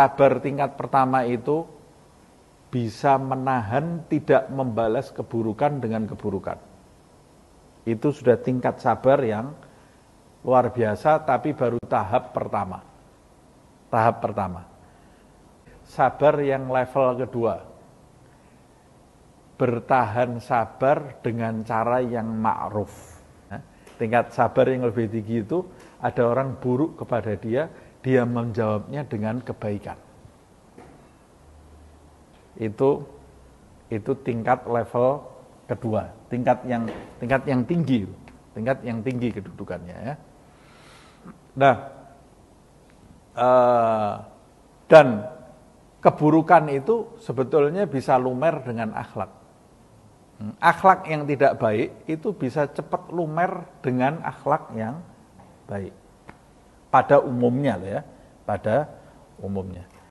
Sabar tingkat pertama itu bisa menahan tidak membalas keburukan dengan keburukan. Itu sudah tingkat sabar yang luar biasa tapi baru tahap pertama. Tahap pertama. Sabar yang level kedua. Bertahan sabar dengan cara yang ma'ruf. Tingkat sabar yang lebih tinggi itu ada orang buruk kepada dia, dia menjawabnya dengan kebaikan. Itu itu tingkat level kedua, tingkat yang tingkat yang tinggi, tingkat yang tinggi kedudukannya ya. Nah, eh, dan keburukan itu sebetulnya bisa lumer dengan akhlak. Hmm, akhlak yang tidak baik itu bisa cepat lumer dengan akhlak yang baik pada umumnya ya, pada umumnya.